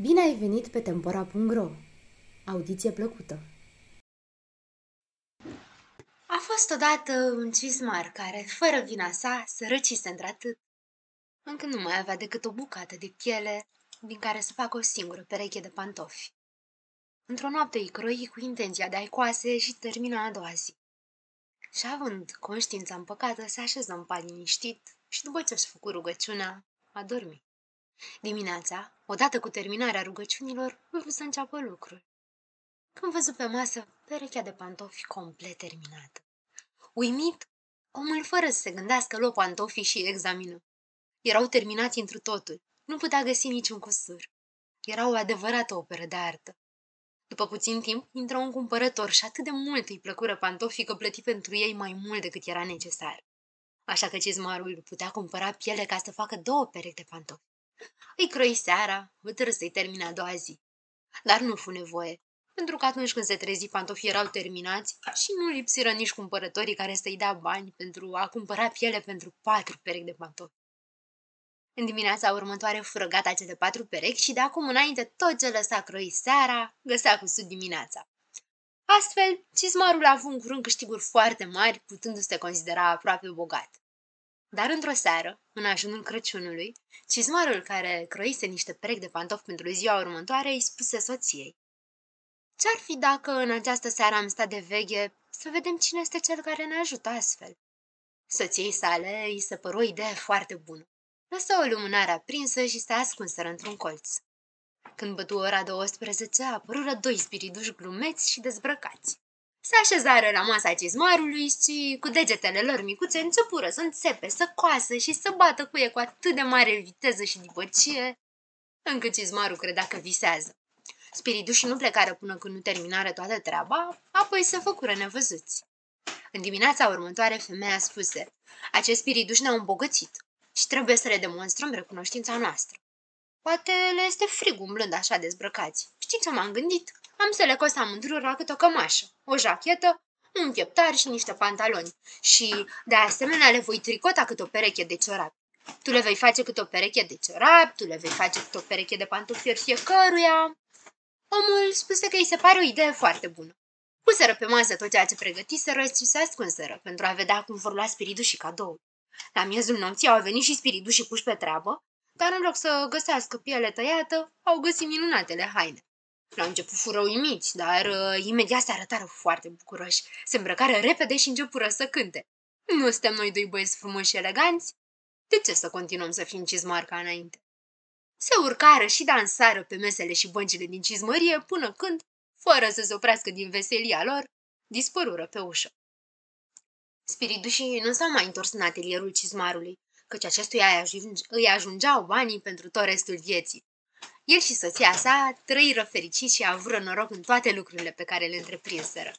Bine ai venit pe Tempora.ro! Audiție plăcută! A fost odată un cismar care, fără vina sa, sărăcise într-atât, încât nu mai avea decât o bucată de piele din care să facă o singură pereche de pantofi. Într-o noapte îi croi cu intenția de a-i coase și termina a doua zi. Și având conștiința împăcată, se așeză în pat liniștit și după ce își făcu rugăciunea, a dormit. Dimineața, odată cu terminarea rugăciunilor, vrut să înceapă lucrul. Când văzu pe masă perechea de pantofi complet terminată. Uimit, omul fără să se gândească luă pantofii și examină. Erau terminați întru totul, nu putea găsi niciun cusur. Era o adevărată operă de artă. După puțin timp, intră un cumpărător și atât de mult îi plăcură pantofii că plăti pentru ei mai mult decât era necesar. Așa că cizmarul putea cumpăra piele ca să facă două perechi de pantofi. Îi croi seara, hotărâ să-i termine a doua zi. Dar nu fu nevoie, pentru că atunci când se trezi pantofii erau terminați și nu lipsiră nici cumpărătorii care să-i dea bani pentru a cumpăra piele pentru patru perechi de pantofi. În dimineața următoare fură gata cele patru perechi și de acum înainte tot ce lăsa croi seara, găsea cu sud dimineața. Astfel, cizmarul a avut în curând câștiguri foarte mari, putându-se considera aproape bogat. Dar într-o seară, în ajunul Crăciunului, cizmarul care croise niște perechi de pantofi pentru ziua următoare îi spuse soției. Ce-ar fi dacă în această seară am stat de veche să vedem cine este cel care ne ajută astfel? Soției sale îi se păru o idee foarte bună. Lăsă o lumânare aprinsă și se ascunseră într-un colț. Când bătu ora 12, apărură doi spiriduși glumeți și dezbrăcați. Se așezară la masa cizmarului și, cu degetele lor micuțe, începură să înțepe, să coasă și să bată cu e cu atât de mare viteză și dipăcie, încât cizmarul credea că visează. Spiridușii nu plecară până când nu terminară toată treaba, apoi se făcură nevăzuți. În dimineața următoare, femeia spuse, acest spiriduș ne-a îmbogățit și trebuie să le demonstrăm recunoștința noastră. Poate le este frig umblând așa dezbrăcați. Știți ce m-am gândit? Am să le cost amândurora cât o cămașă, o jachetă, un pieptar și niște pantaloni. Și, de asemenea, le voi tricota cât o pereche de ciorapi. Tu le vei face cât o pereche de ciorapi, tu le vei face cât o pereche de pantofiori fiecăruia. Omul spuse că îi se pare o idee foarte bună. Puseră pe masă tot ceea ce pregătiseră și se ascunseră pentru a vedea cum vor lua spiritul și cadou. La miezul nopții au venit și spiritul și puși pe treabă, dar în loc să găsească piele tăiată, au găsit minunatele haine. La început fură uimiți, dar uh, imediat se arătară foarte bucuroși. Se îmbrăcară repede și începură să cânte. Nu suntem noi doi băieți frumoși și eleganți? De ce să continuăm să fim cizmarca înainte? Se urcară și dansară pe mesele și băncile din cizmărie până când, fără să se oprească din veselia lor, dispărură pe ușă. Spiridușii nu s-au mai întors în atelierul cizmarului, căci acestuia îi ajungeau banii pentru tot restul vieții. El și soția sa trăiră fericiți și avură noroc în toate lucrurile pe care le întreprinseră.